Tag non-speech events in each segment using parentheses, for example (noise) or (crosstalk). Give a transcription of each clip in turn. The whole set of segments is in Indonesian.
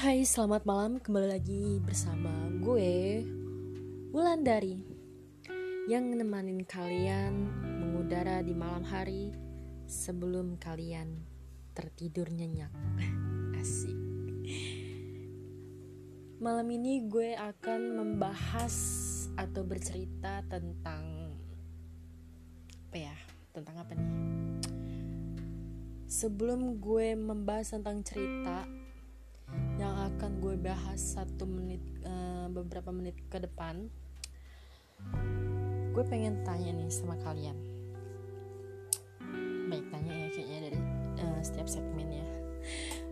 hai, selamat malam. Kembali lagi bersama gue Wulandari Yang nemanin kalian mengudara di malam hari Sebelum kalian tertidur nyenyak. (laughs) Asik. Malam ini gue akan membahas atau bercerita tentang Apa ya, tentang apa nih? Sebelum gue membahas tentang cerita gue bahas satu menit uh, beberapa menit ke depan gue pengen tanya nih sama kalian. Baik tanya ya kayaknya dari uh, setiap segmen ya.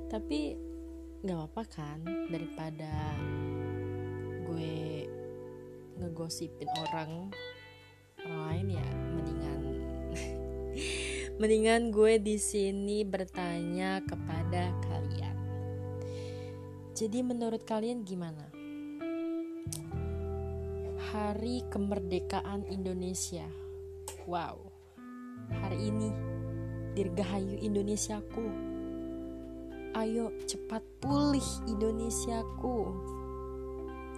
Tapi nggak apa-apa kan daripada gue ngegosipin orang orang lain ya mendingan (laughs) mendingan gue di sini bertanya kepada kalian jadi menurut kalian gimana? Hari kemerdekaan Indonesia. Wow. Hari ini dirgahayu Indonesiaku. Ayo cepat pulih Indonesiaku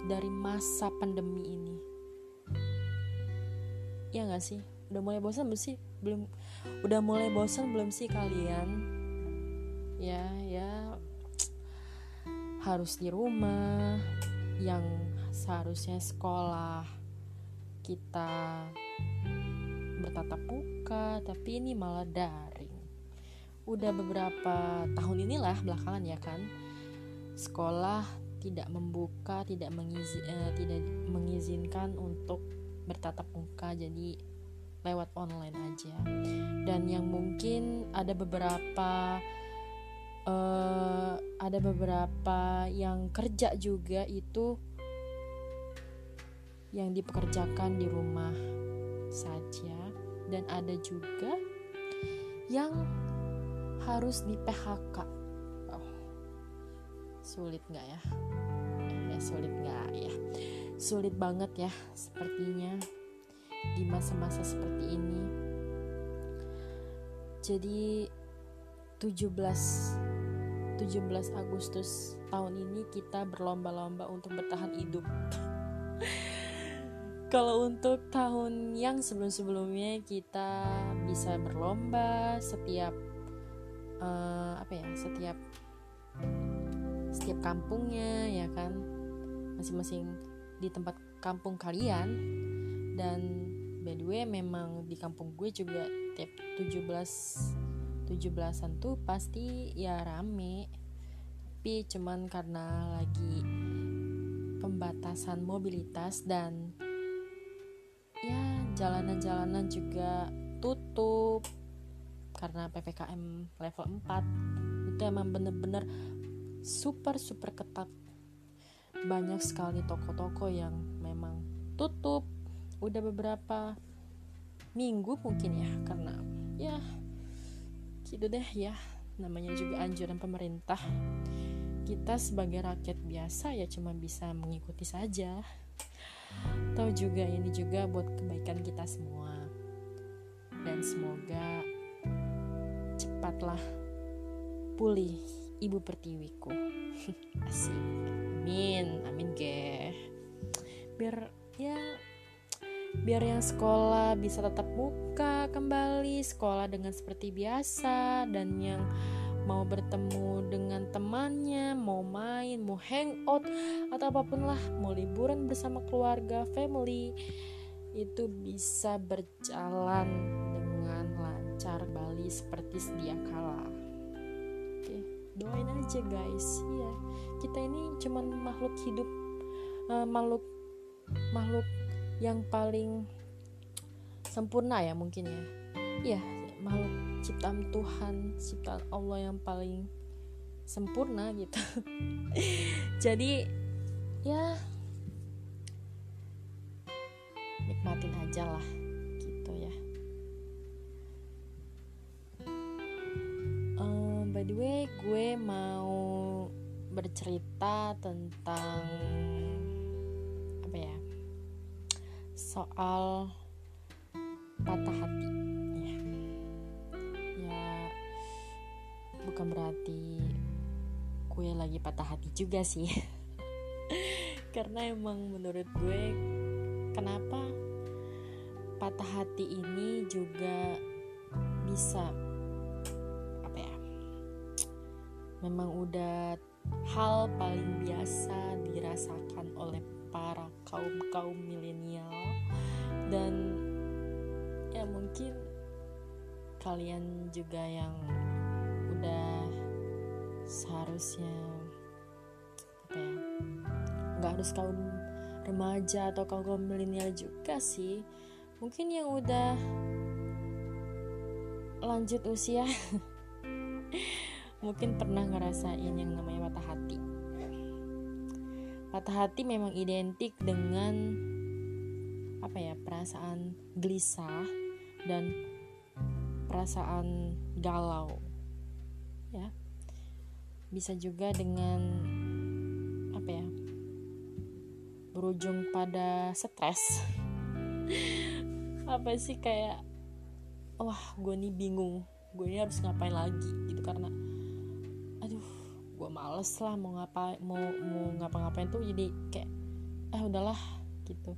dari masa pandemi ini. Ya gak sih? Udah mulai bosan belum sih? Belum udah mulai bosan belum sih kalian? Ya, ya harus di rumah yang seharusnya sekolah kita bertatap muka tapi ini malah daring. Udah beberapa tahun inilah belakangan ya kan sekolah tidak membuka tidak mengizi, eh, tidak mengizinkan untuk bertatap muka jadi lewat online aja. Dan yang mungkin ada beberapa uh, ada beberapa yang kerja juga itu yang dipekerjakan di rumah saja. Dan ada juga yang harus di PHK oh, sulit nggak ya? Ya sulit nggak ya? Sulit banget ya sepertinya di masa-masa seperti ini. Jadi 17 17 Agustus tahun ini kita berlomba-lomba untuk bertahan hidup. (laughs) Kalau untuk tahun yang sebelum-sebelumnya kita bisa berlomba setiap uh, apa ya setiap setiap kampungnya ya kan masing-masing di tempat kampung kalian dan by the way memang di kampung gue juga tiap 17 17-an tuh pasti ya rame. Tapi cuman karena lagi pembatasan mobilitas dan ya jalanan-jalanan juga tutup karena PPKM level 4 itu emang bener-bener super super ketat. Banyak sekali toko-toko yang memang tutup udah beberapa minggu mungkin ya karena ya gitu deh ya. Namanya juga anjuran pemerintah. Kita sebagai rakyat biasa ya cuma bisa mengikuti saja. Tahu juga ini juga buat kebaikan kita semua. Dan semoga cepatlah pulih ibu pertiwiku. (laughs) Asik. Amin. Amin ge. Biar ya biar yang sekolah bisa tetap buka kembali sekolah dengan seperti biasa dan yang mau bertemu dengan temannya, mau main, mau hangout atau apa pun lah, mau liburan bersama keluarga, family itu bisa berjalan dengan lancar Bali seperti sedia kala. Oke, doain aja guys. Iya, kita ini cuman makhluk hidup, uh, makhluk makhluk yang paling sempurna ya mungkin ya. Ya makhluk ciptaan Tuhan ciptaan Allah yang paling sempurna gitu. (laughs) Jadi ya nikmatin aja lah gitu ya. Um, by the way gue mau bercerita tentang soal patah hati. Ya ya bukan berarti gue lagi patah hati juga sih. (laughs) Karena emang menurut gue kenapa patah hati ini juga bisa apa ya memang udah hal paling biasa dirasakan oleh para kaum kaum milenial dan ya mungkin kalian juga yang udah seharusnya apa ya nggak harus kaum remaja atau kaum kaum milenial juga sih. Mungkin yang udah lanjut usia (laughs) mungkin pernah ngerasain yang namanya patah hati. Patah hati memang identik dengan apa ya perasaan gelisah dan perasaan galau ya. Bisa juga dengan apa ya berujung pada stres. (laughs) Apa sih kayak wah gue nih bingung gue ini harus ngapain lagi? Gitu karena aduh gue males lah mau ngapain mau mau ngapa-ngapain tuh. Jadi kayak ah udahlah gitu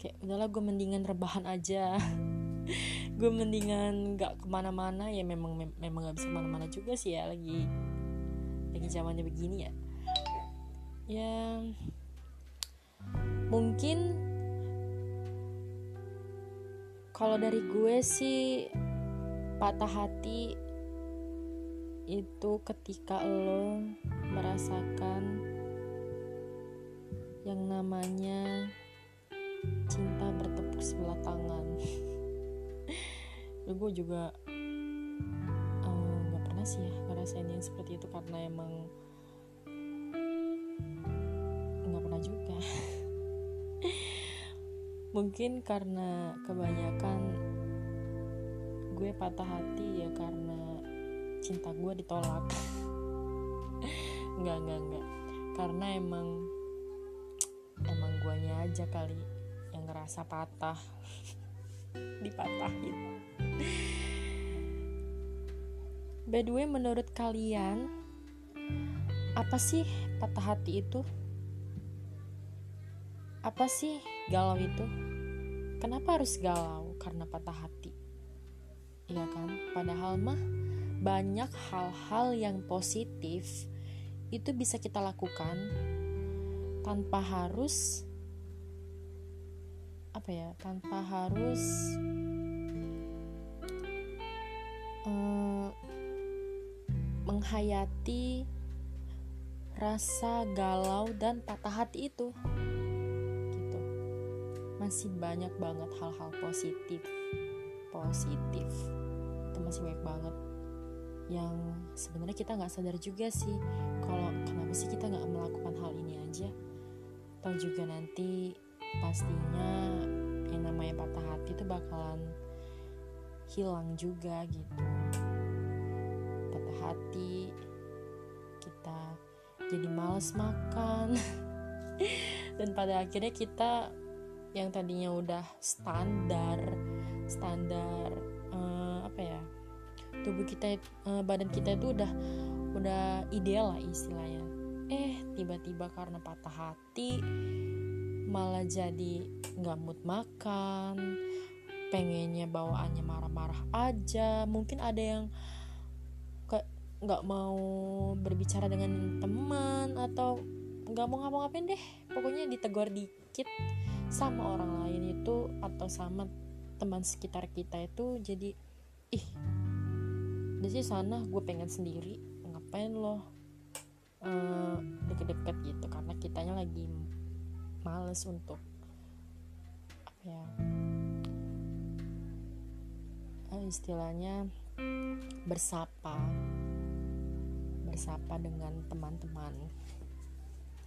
kayak udahlah gue mendingan rebahan aja. (laughs) Gue mendingan nggak ke mana-mana. Ya memang mem memang nggak bisa ke mana-mana juga sih ya lagi lagi zamannya begini ya. Ya mungkin kalau dari gue sih patah hati itu ketika lo merasakan yang namanya cinta bertepuk sebelah tangan. Lalu gue juga eh, nggak uh, pernah sih ya ngerasain yang seperti itu karena emang nggak pernah juga. Mungkin karena kebanyakan gue patah hati ya karena cinta gue ditolak. Nggak nggak nggak. Karena emang emang guanya aja kali ngerasa patah. (laughs) Dipatahin. By the way menurut kalian apa sih patah hati itu? Apa sih galau itu? Kenapa harus galau karena patah hati? Iya kan? Padahal mah banyak hal-hal yang positif itu bisa kita lakukan tanpa harus apa ya tanpa harus uh, menghayati rasa galau dan patah hati itu masih banyak banget hal-hal positif positif. Itu masih banyak banget yang sebenarnya kita nggak sadar juga sih kalau kenapa sih kita nggak melakukan hal ini aja. Atau juga nanti pastinya yang namanya patah hati itu bakalan hilang juga gitu. Patah hati kita jadi males makan. (laughs) Dan pada akhirnya kita yang tadinya udah standar standar uh, apa ya tubuh kita uh, badan kita itu udah udah ideal lah istilahnya. Eh tiba-tiba karena patah hati malah jadi nggak mood makan pengennya bawaannya marah-marah aja. Mungkin ada yang nggak mau berbicara dengan teman atau nggak mau ngapa-ngapain deh. Pokoknya ditegur dikit sama orang lain itu atau sama teman sekitar kita itu jadi ih dari sana gue pengen sendiri ngapain lo uh, deket-deket gitu? Karena kitanya lagi males untuk apa ya uh, istilahnya bersapa bersapa dengan teman-teman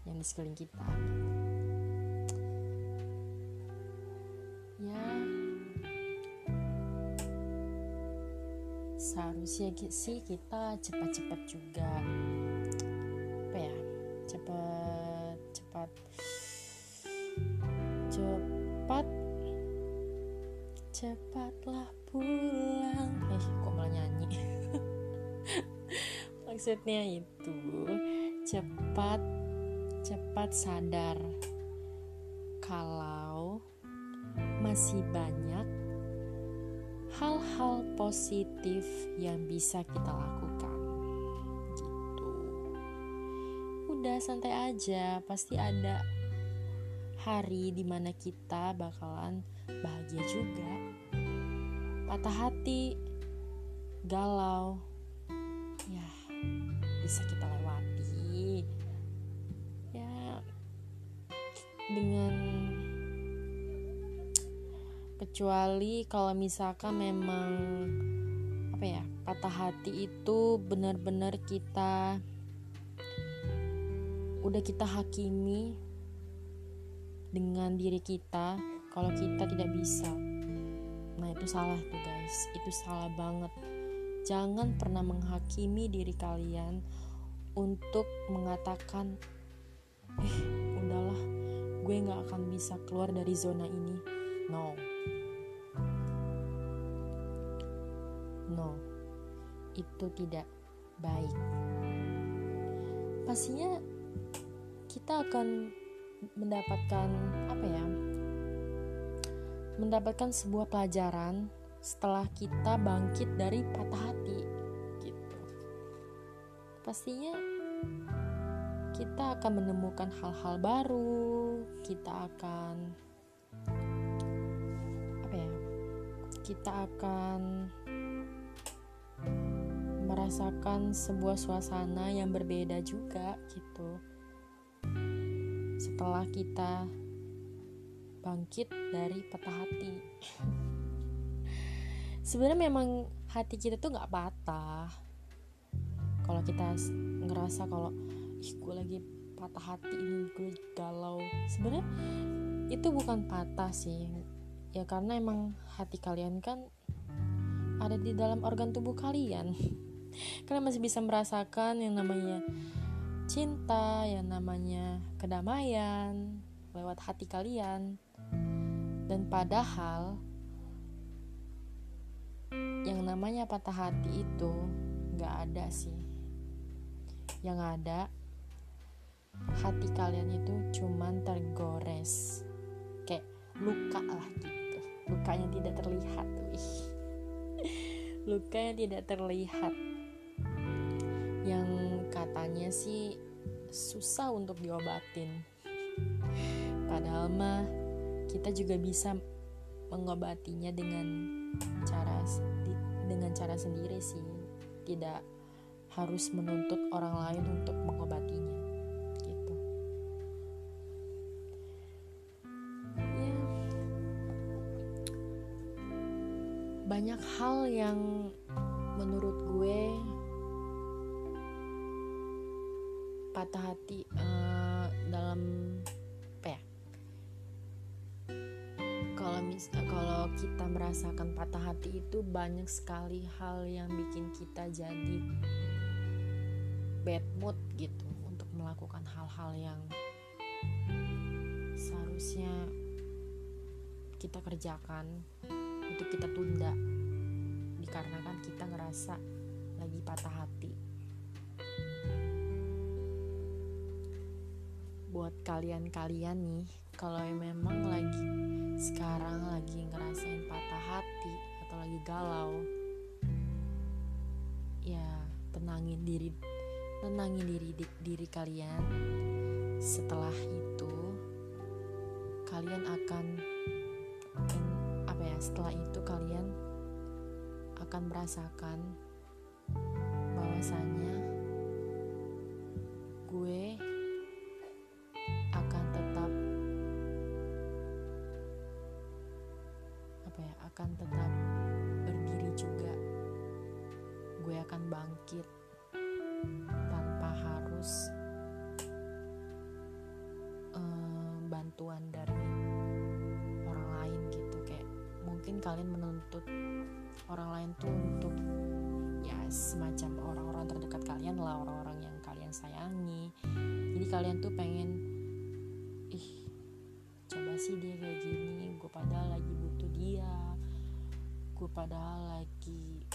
yang di sekeliling kita. Ya seharusnya sih kita cepat-cepat juga. Apa ya cepat cepat cepatlah pulang. Eh kok malah nyanyi? (laughs) Maksudnya itu cepat cepat sadar kalau masih banyak hal-hal positif yang bisa kita lakukan. Gitu. Udah santai aja pasti ada hari di mana kita bakalan bahagia juga patah hati galau ya bisa kita lewati. Ya dengan kecuali kalau misalkan memang apa ya patah hati itu benar-benar kita udah kita hakimi dengan diri kita kalau kita tidak bisa itu salah tuh guys. Itu salah banget. Jangan pernah menghakimi diri kalian untuk mengatakan eh udahlah gue nggak akan bisa keluar dari zona ini. No. No. Itu tidak baik. Pastinya kita akan mendapatkan apa ya mendapatkan sebuah pelajaran setelah kita bangkit dari patah hati gitu. Pastinya kita akan menemukan hal-hal baru kita akan apa ya kita akan merasakan sebuah suasana yang berbeda juga gitu. Setelah kita bangkit dari patah hati. Sebenarnya memang hati kita tuh nggak patah. Kalau kita ngerasa kalau ih gue lagi patah hati ini gue galau. Sebenarnya itu bukan patah sih. Ya karena emang hati kalian kan ada di dalam organ tubuh kalian. (laughs) Kalian masih bisa merasakan yang namanya cinta yang namanya kedamaian lewat hati kalian. Dan padahal yang namanya patah hati itu nggak ada sih. Yang ada hati kalian itu cuman tergores. Kayak luka lah gitu. Lukanya tidak terlihat wih. (laughs) Lukanya tidak terlihat. Yang katanya sih susah untuk diobatin padahal mah kita juga bisa mengobatinya dengan cara dengan cara sendiri sih. Tidak harus menuntut orang lain untuk mengobatinya gitu. Ya. Banyak hal yang menurut gue patah hati uh, dalam kita merasakan patah hati itu banyak sekali hal yang bikin kita jadi bad mood gitu untuk melakukan hal-hal yang seharusnya kita kerjakan itu kita tunda dikarenakan kita ngerasa lagi patah hati. Buat kalian-kalian nih kalau memang lagi sekarang lagi ngerasain patah hati atau lagi galau ya tenangin diri tenangin diri diri kalian. Setelah itu kalian akan apa ya setelah itu kalian akan merasakan bahwasanya gue akan tetap berdiri juga. Gue akan bangkit tanpa harus um, bantuan dari orang lain gitu. Kayak mungkin kalian menuntut orang lain tuh untuk ya semacam orang-orang terdekat kalian lah orang-orang yang kalian sayangi. Jadi kalian tuh pengen ih coba sih dia kayak gini gue padahal lagi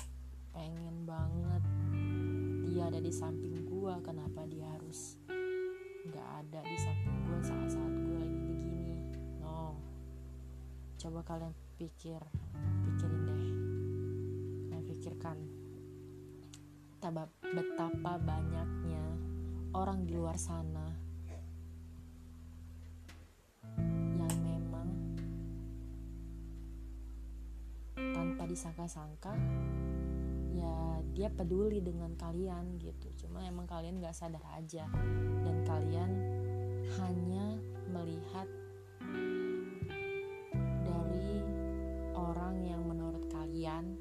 pengen banget dia ada di samping gue kenapa dia harus nggak ada di samping gue saat-saat gue lagi begini? No. Coba kalian pikir pikirin deh. Kalian pikirkan betapa, banyaknya orang di luar sana disangka-sangka ya dia peduli dengan kalian gitu. Cuma emang kalian gak sadar aja. Dan kalian hanya melihat dari orang yang menurut kalian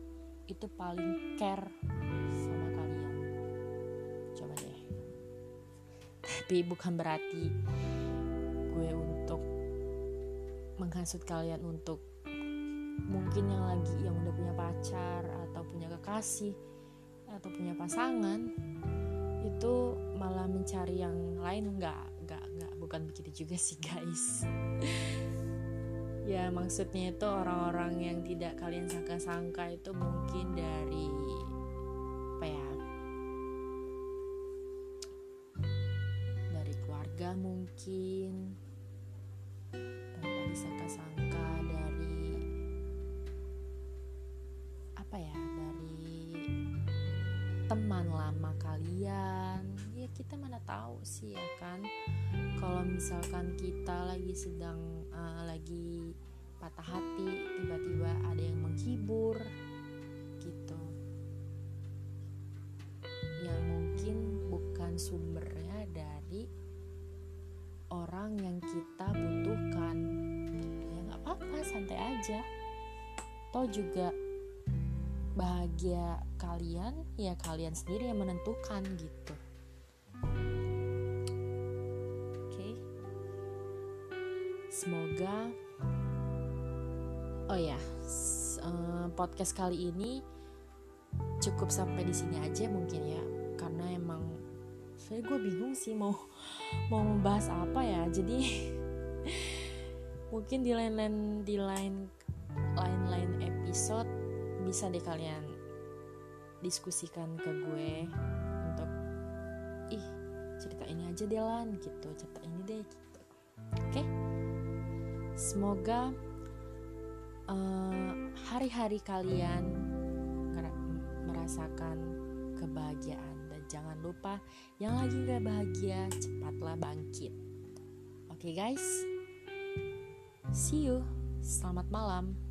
itu paling care sama kalian. Coba deh. Tapi bukan berarti gue untuk menghasut kalian untuk mungkin yang lagi yang udah punya pacar atau punya kekasih atau punya pasangan itu malah mencari yang lain. Nggak nggak nggak bukan begitu juga sih guys. Ya maksudnya itu orang-orang yang tidak kalian sangka-sangka itu mungkin dari apa ya dari keluarga mungkin. Tanpa disangka-sangka lama kalian. Ya kita mana tahu sih ya kan? Kalau misalkan kita lagi sedang uh, lagi patah hati tiba-tiba ada yang menghibur gitu. Yang mungkin bukan sumbernya dari orang yang kita butuhkan. Ya nggak apa-apa santai aja. Toh juga bahagia kalian ya kalian sendiri yang menentukan gitu oke okay. semoga oh ya podcast kali ini cukup sampai di sini aja mungkin ya karena emang saya gue bingung sih mau mau membahas apa ya jadi (laughs) mungkin di lain-lain di lain lain-lain episode bisa deh kalian diskusikan ke gue untuk ih cerita ini aja deh lan gitu. Cerita ini deh gitu. Oke? Okay? semoga hari-hari uh, kalian merasakan kebahagiaan. Dan jangan lupa yang lagi gak bahagia cepatlah bangkit. Oke okay, guys? See you. Selamat malam